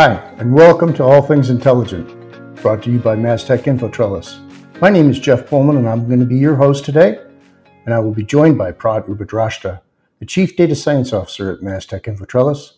Hi, and welcome to All Things Intelligent, brought to you by Mastech InfoTrellis. My name is Jeff Pullman, and I'm going to be your host today, and I will be joined by Prad Upadrashta, the Chief Data Science Officer at Mastech InfoTrellis.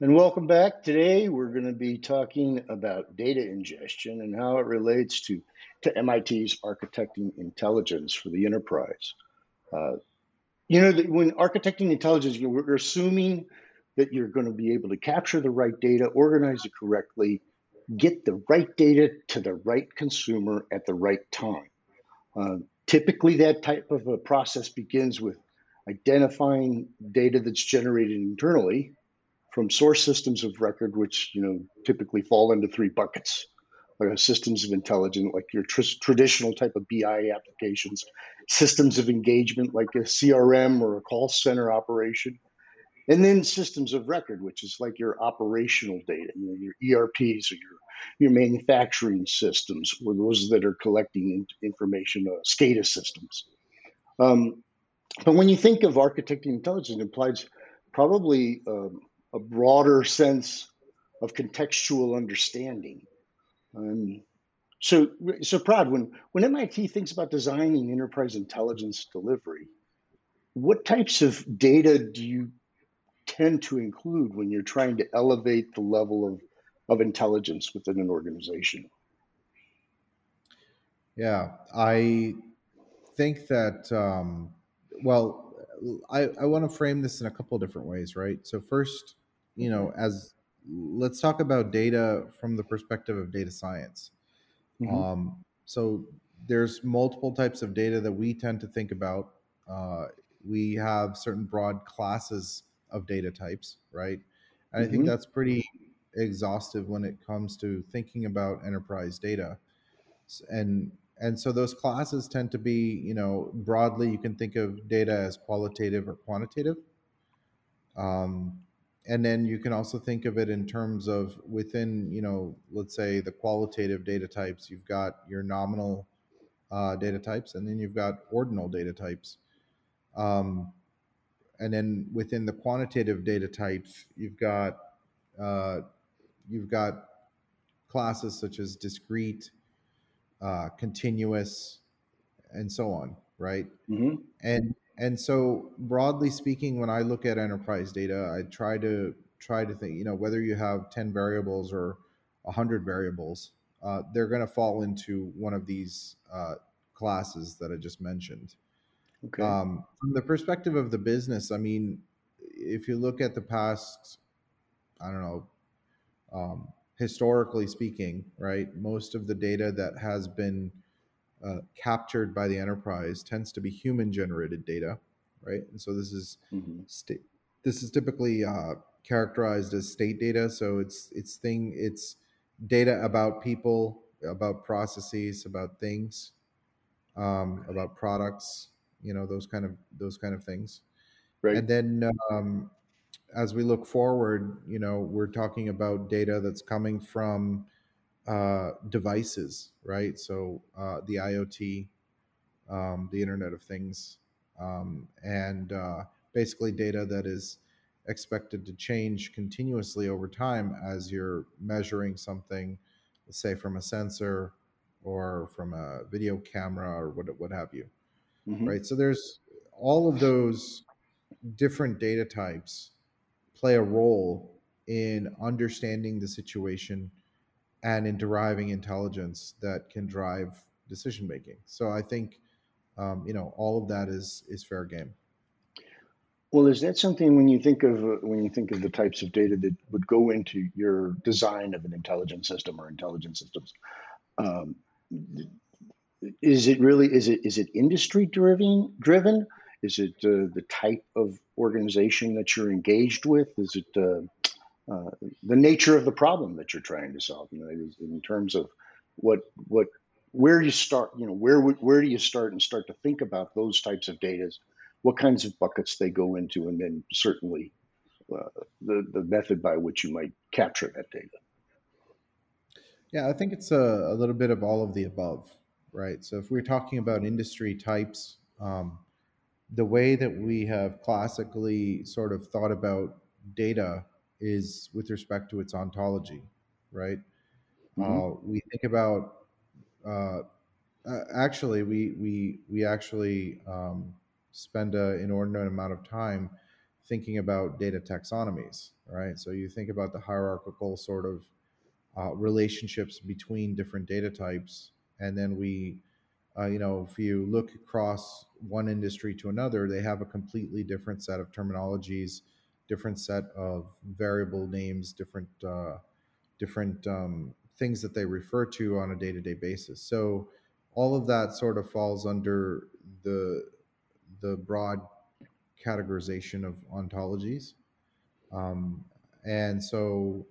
And welcome back. Today, we're going to be talking about data ingestion and how it relates to, to MIT's architecting intelligence for the enterprise. Uh, you know, when architecting intelligence, we're assuming that you're going to be able to capture the right data, organize it correctly, get the right data to the right consumer at the right time. Uh, typically, that type of a process begins with identifying data that's generated internally from source systems of record, which you know typically fall into three buckets: like systems of intelligence, like your tr- traditional type of BI applications, systems of engagement, like a CRM or a call center operation, and then systems of record, which is like your operational data, you know, your ERPs or your your manufacturing systems, or those that are collecting information, uh, SCADA systems. Um, but when you think of architecting intelligence, it implies probably um, a broader sense of contextual understanding. Um, so, so Prad, when, when MIT thinks about designing enterprise intelligence delivery, what types of data do you tend to include when you're trying to elevate the level of, of intelligence within an organization? Yeah, I think that, um, well, I, I want to frame this in a couple different ways, right? So, first, you know, as let's talk about data from the perspective of data science. Mm-hmm. Um, so, there's multiple types of data that we tend to think about. Uh, we have certain broad classes of data types, right? And mm-hmm. I think mm-hmm. that's pretty exhaustive when it comes to thinking about enterprise data. And and so those classes tend to be, you know, broadly you can think of data as qualitative or quantitative. Um, and then you can also think of it in terms of within, you know, let's say the qualitative data types, you've got your nominal uh, data types, and then you've got ordinal data types. Um, and then within the quantitative data types, you've got uh, you've got classes such as discrete, uh, continuous, and so on, right? Mm-hmm. And and so broadly speaking, when I look at enterprise data, I try to try to think, you know, whether you have ten variables or hundred variables, uh, they're going to fall into one of these uh, classes that I just mentioned. Okay. Um, from the perspective of the business, I mean, if you look at the past, I don't know, um, historically speaking, right, most of the data that has been uh, captured by the enterprise tends to be human generated data, right? And so this is mm-hmm. state. This is typically uh, characterized as state data. So it's it's thing it's data about people, about processes, about things, um, about products, you know those kind of those kind of things. Right. And then um, as we look forward you know we're talking about data that's coming from uh, devices right? So uh, the iot um, the internet of things um, and uh, basically data that is expected to change continuously over time as you're measuring something let's say from a sensor or from a video camera or what, what have you mm-hmm. right? So there's all of those different data types play a role in understanding the situation and in deriving intelligence that can drive decision making. So I think um, you know all of that is is fair game. Well, is that something when you think of uh, when you think of the types of data that would go into your design of an intelligent system or intelligent systems? Um, is it really is it is it industry driven driven? Is it uh, the type of organization that you're engaged with? Is it uh, uh, the nature of the problem that you're trying to solve? You know in terms of what what where you start you know where where do you start and start to think about those types of data what kinds of buckets they go into and then certainly uh, the the method by which you might capture that data? Yeah i think it's a, a little bit of all of the above right? So if we're talking about industry types, um, the way that we have classically sort of thought about data is with respect to its ontology, right? Mm-hmm. Uh, we think about uh, uh, actually we we we actually um, spend an inordinate amount of time thinking about data taxonomies, right? So you think about the hierarchical sort of uh, relationships between different data types, and then we, uh, you know, if you look across one industry to another, they have a completely different set of terminologies, different set of variable names, different uh, different um, things that they refer to on a day-to-day basis. So all of that sort of falls under the the broad categorization of ontologies. Um, and so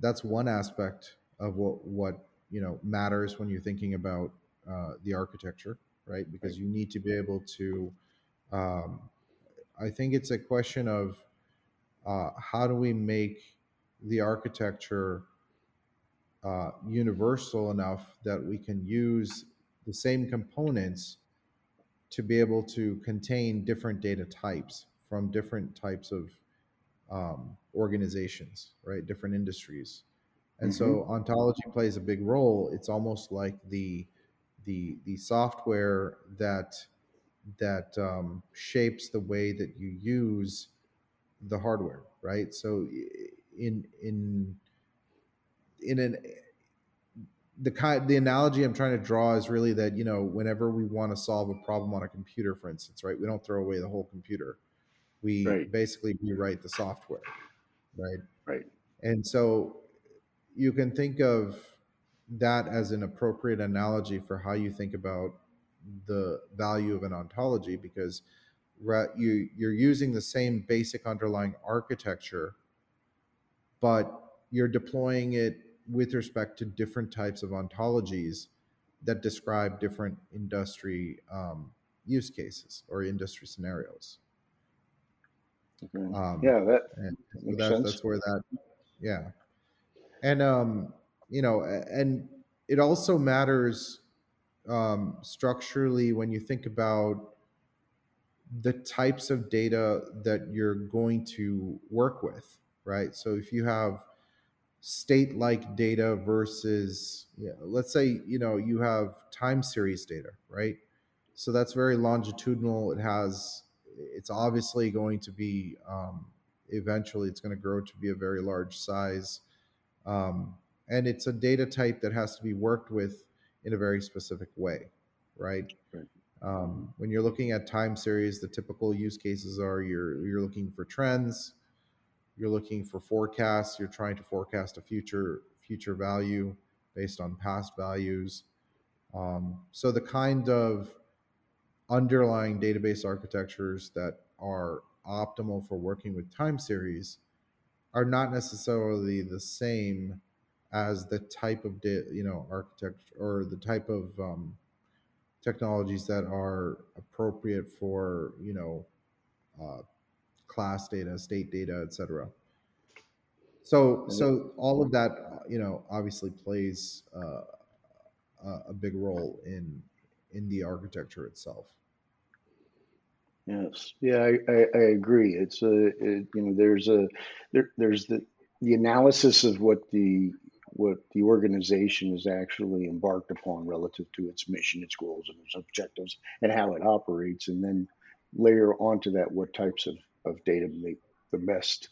that's one aspect of what what you know matters when you're thinking about uh, the architecture, right? Because right. you need to be able to. Um, I think it's a question of uh, how do we make the architecture uh, universal enough that we can use the same components to be able to contain different data types from different types of um, organizations, right? Different industries. And mm-hmm. so ontology plays a big role. It's almost like the the the software that that um, shapes the way that you use the hardware, right? So in in in an the kind the analogy I'm trying to draw is really that you know whenever we want to solve a problem on a computer, for instance, right, we don't throw away the whole computer. We right. basically rewrite the software, right? Right. And so you can think of that as an appropriate analogy for how you think about the value of an ontology because you you're using the same basic underlying architecture, but you're deploying it with respect to different types of ontologies that describe different industry um, use cases or industry scenarios. Okay. Um, yeah, that makes that's, sense. That's where that, yeah, and um, you know, and it also matters um, structurally when you think about the types of data that you're going to work with, right? So if you have state like data versus let's say you know you have time series data right? So that's very longitudinal. It has it's obviously going to be um, eventually it's going to grow to be a very large size um, and it's a data type that has to be worked with in a very specific way right, right. Um, when you're looking at time series the typical use cases are you're you're looking for trends you're looking for forecasts you're trying to forecast a future future value based on past values um, so the kind of underlying database architectures that are optimal for working with time series are not necessarily the same as the type of you know architecture or the type of um, technologies that are appropriate for you know uh, class data, state data, etc. So, so all of that, you know, obviously plays uh, a big role in in the architecture itself. Yes, yeah, I, I, I agree. It's a, it, you know, there's a there, there's the the analysis of what the what the organization is actually embarked upon relative to its mission, its goals, and its objectives, and how it operates, and then layer onto that what types of of data make the best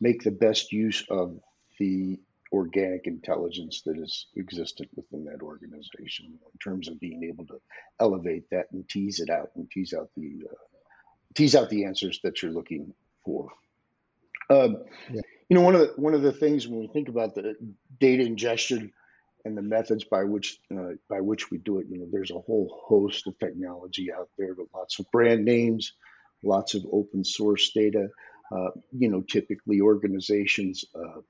make the best use of the organic intelligence that is existent within that organization in terms of being able to elevate that and tease it out and tease out the uh, tease out the answers that you're looking for. Um, yeah. You know, one of the one of the things when we think about the data ingestion and the methods by which uh, by which we do it, you know, there's a whole host of technology out there, but lots of brand names, lots of open source data. Uh, you know, typically organizations uh,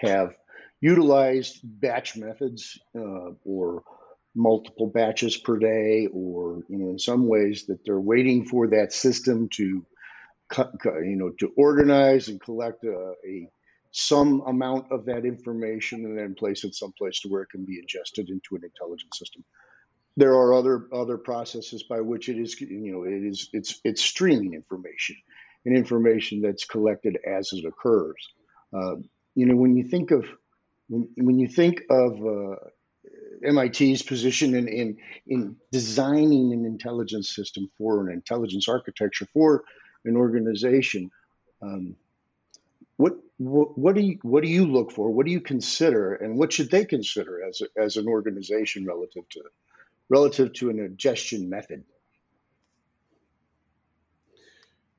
have utilized batch methods uh, or multiple batches per day, or you know, in some ways that they're waiting for that system to, you know, to organize and collect a, a some amount of that information and then place it someplace to where it can be ingested into an intelligent system. There are other other processes by which it is you know it is it's it's streaming information and information that's collected as it occurs. Uh, you know, when you think of when, when you think of uh, MIT's position in, in in designing an intelligence system for an intelligence architecture for an organization, um, what, what what do you what do you look for? What do you consider, and what should they consider as a, as an organization relative to relative to an ingestion method?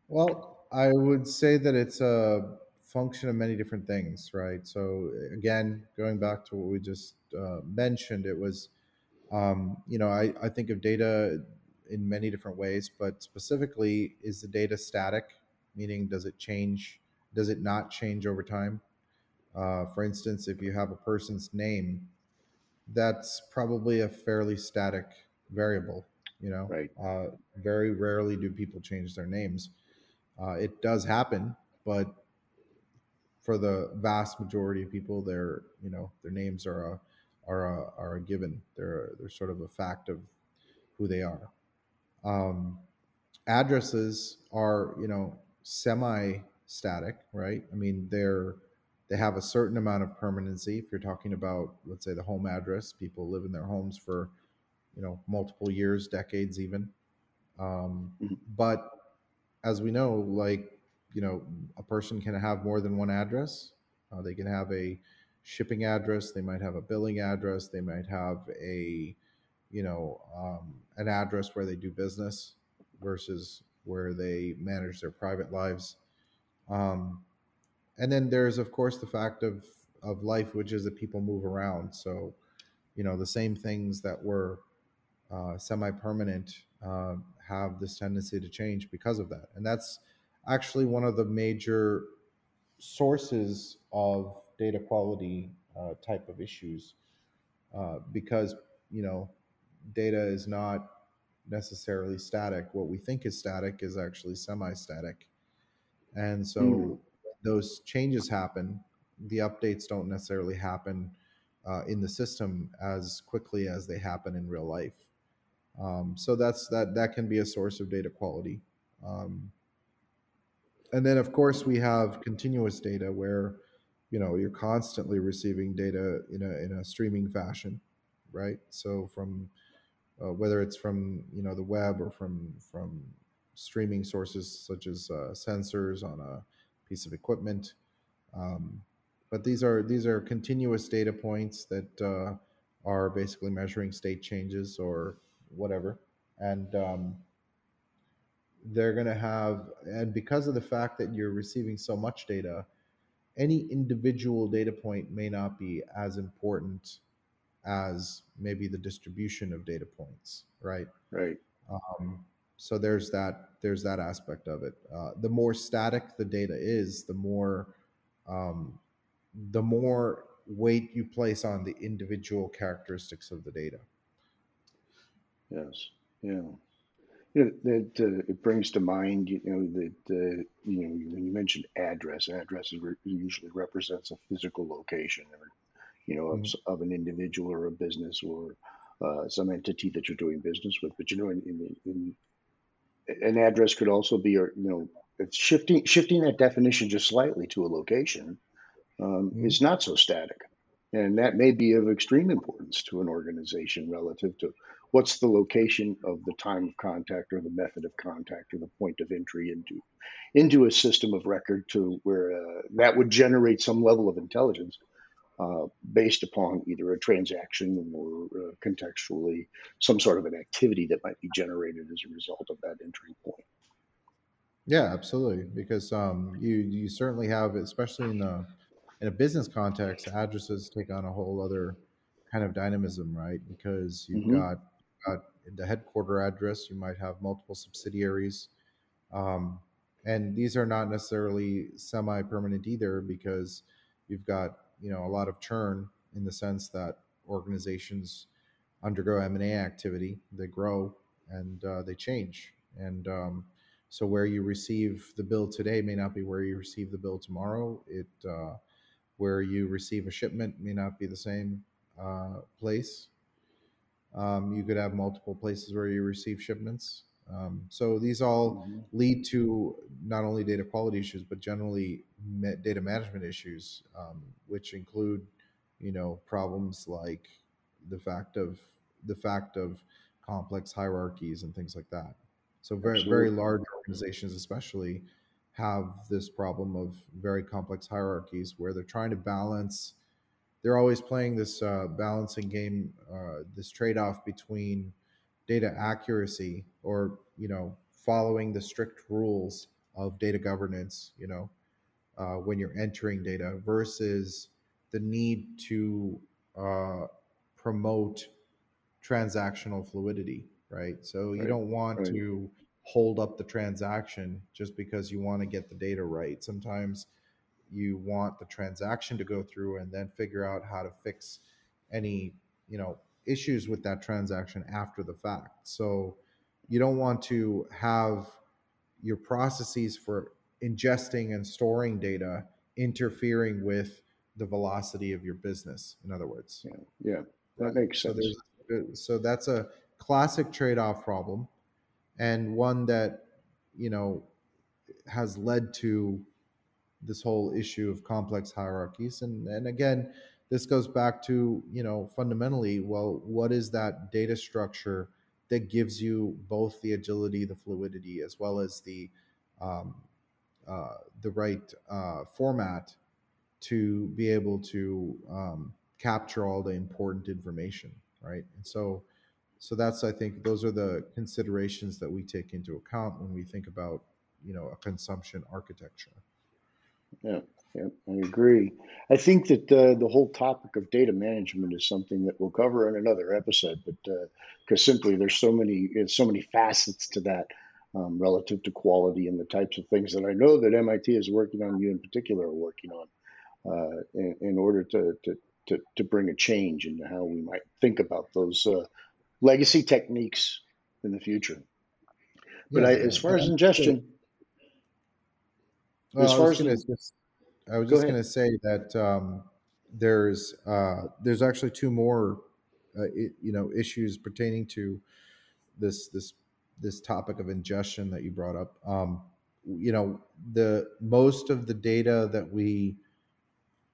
Well, I would say that it's a function of many different things, right? So again, going back to what we just uh, mentioned, it was, um, you know, I, I think of data in many different ways, but specifically, is the data static? Meaning, does it change? Does it not change over time? Uh, for instance, if you have a person's name, that's probably a fairly static variable. You know, right? Uh, very rarely do people change their names. Uh, it does happen, but for the vast majority of people, their you know their names are a are a, are a given. They're they're sort of a fact of who they are. Um, addresses are you know semi static, right? I mean they're they have a certain amount of permanency. If you're talking about let's say the home address, people live in their homes for you know multiple years, decades even. Um, mm-hmm. But as we know, like you know, a person can have more than one address. Uh, they can have a shipping address. They might have a billing address. They might have a, you know, um, an address where they do business versus where they manage their private lives. Um, and then there's of course the fact of of life, which is that people move around. So, you know, the same things that were uh, semi-permanent uh, have this tendency to change because of that, and that's actually one of the major sources of data quality uh, type of issues uh, because you know data is not necessarily static. What we think is static is actually semi-static. And so mm. those changes happen the updates don't necessarily happen uh, in the system as quickly as they happen in real life. Um, so that's that that can be a source of data quality. Um, and then of course we have continuous data where you know you're constantly receiving data in a in a streaming fashion right? So from uh, whether it's from you know the web or from from streaming sources such as uh, sensors on a piece of equipment um, but these are these are continuous data points that uh, are basically measuring state changes or whatever. And um, they're going to have and because of the fact that you're receiving so much data any individual data point may not be as important as maybe the distribution of data points right? Right. Um, so there's that there's that aspect of it. Uh, the more static the data is the more um, the more weight you place on the individual characteristics of the data. Yes yeah you know, that uh, it brings to mind, you know, that uh, you know when you mentioned address, address re- usually represents a physical location, or you know, mm-hmm. of, of, an individual or a business or uh, some entity that you're doing business with. But you know, in, in, in an address could also be, you know, shifting shifting that definition just slightly to a location um, mm-hmm. is not so static. And that may be of extreme importance to an organization relative to what's the location of the time of contact or the method of contact or the point of entry into into a system of record to where uh, that would generate some level of intelligence uh, based upon either a transaction or uh, contextually some sort of an activity that might be generated as a result of that entry point. Yeah, absolutely. Because um, you you certainly have, especially in the in a business context, addresses take on a whole other kind of dynamism, right? Because you've mm-hmm. got, the headquarter address, you might have multiple subsidiaries. Um, and these are not necessarily semi-permanent either because you've got you know a lot of churn in the sense that organizations undergo m&a activity they grow and uh, they change and um, so where you receive the bill today may not be where you receive the bill tomorrow it uh, where you receive a shipment may not be the same uh, place. Um, you could have multiple places where you receive shipments. Um, so these all mm-hmm. lead to not only data quality issues, but generally data management issues, um, which include, you know, problems like the fact of the fact of complex hierarchies and things like that. So very Absolutely. very large organizations, especially, have this problem of very complex hierarchies where they're trying to balance. They're always playing this uh, balancing game, uh, this trade off between data accuracy or you know following the strict rules of data governance. You know, uh, when you're entering data versus the need to uh, promote transactional fluidity, right? So right. you don't want right. to hold up the transaction just because you want to get the data right. Sometimes you want the transaction to go through and then figure out how to fix any, you know, issues with that transaction after the fact. So you don't want to have your processes for ingesting and storing data interfering with the velocity of your business in other words. Yeah, yeah that makes sense. so, so that's a classic trade-off problem and one that you know has led to this whole issue of complex hierarchies. And and again this goes back to you know fundamentally well what is that data structure that gives you both the agility the fluidity as well as the um, uh, the right uh, format to be able to um, capture all the important information right? And so so that's i think those are the considerations that we take into account when we think about you know a consumption architecture yeah yeah i agree i think that uh, the whole topic of data management is something that we'll cover in another episode but because uh, simply there's so many so many facets to that um, relative to quality and the types of things that i know that mit is working on you in particular are working on uh, in, in, order to, to to, to bring a change in how we might think about those uh, legacy techniques in the future. But yeah, I, as far as ingestion, well, as far as just, I was just going to say that um, there's uh, there's actually two more uh, it, you know issues pertaining to this this this topic of ingestion that you brought up. Um, you know, the most of the data that we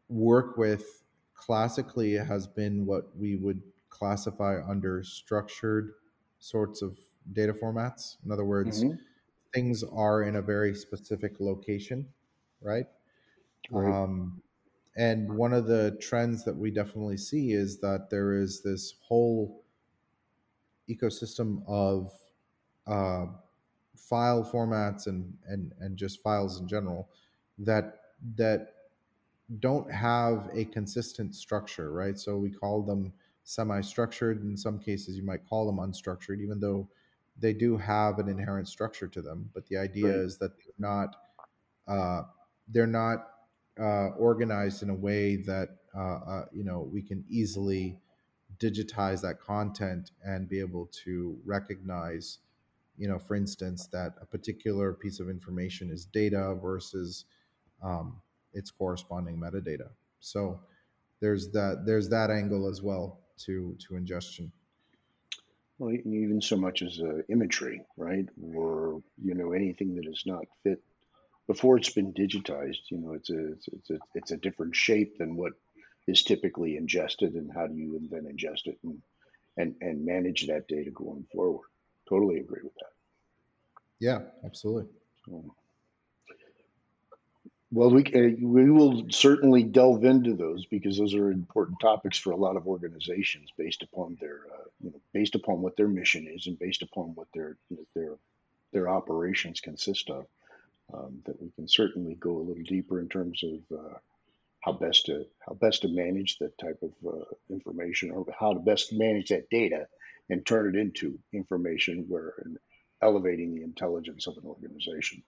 work with classically has been what we would classify under structured sorts of data formats. In other words, mm-hmm. Things are in a very specific location, right? right. Um, and one of the trends that we definitely see is that there is this whole ecosystem of uh, file formats and, and and just files in general that that don't have a consistent structure, right? So we call them semi-structured. In some cases, you might call them unstructured, even though they do have an inherent structure to them. But the idea right. is that they're not uh, they're not uh, organized in a way that uh, uh, you know we can easily digitize that content and be able to recognize you know for instance that a particular piece of information is data versus um, its corresponding metadata so there's that there's that angle as well to to ingestion well even so much as uh, imagery right? Or you know anything that is not fit before it's been digitized you know it's a it's, it's a it's a different shape than what is typically ingested and how do you then ingest it and and and manage that data going forward. Totally agree with that. Yeah absolutely. So, well, we uh, we will certainly delve into those because those are important topics for a lot of organizations based upon their uh, you know based upon what their mission is and based upon what their their their operations consist of. Um, that we can certainly go a little deeper in terms of uh, how best to how best to manage that type of uh, information or how to best manage that data and turn it into information where elevating the intelligence of an organization.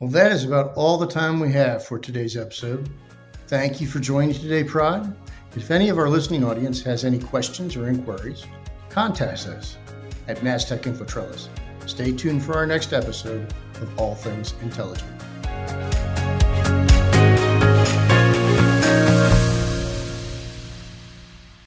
Well, that is about all the time we have for today's episode. Thank you for joining today, Prad. If any of our listening audience has any questions or inquiries, contact us at Mastech InfoTrellis. Stay tuned for our next episode of All Things Intelligent.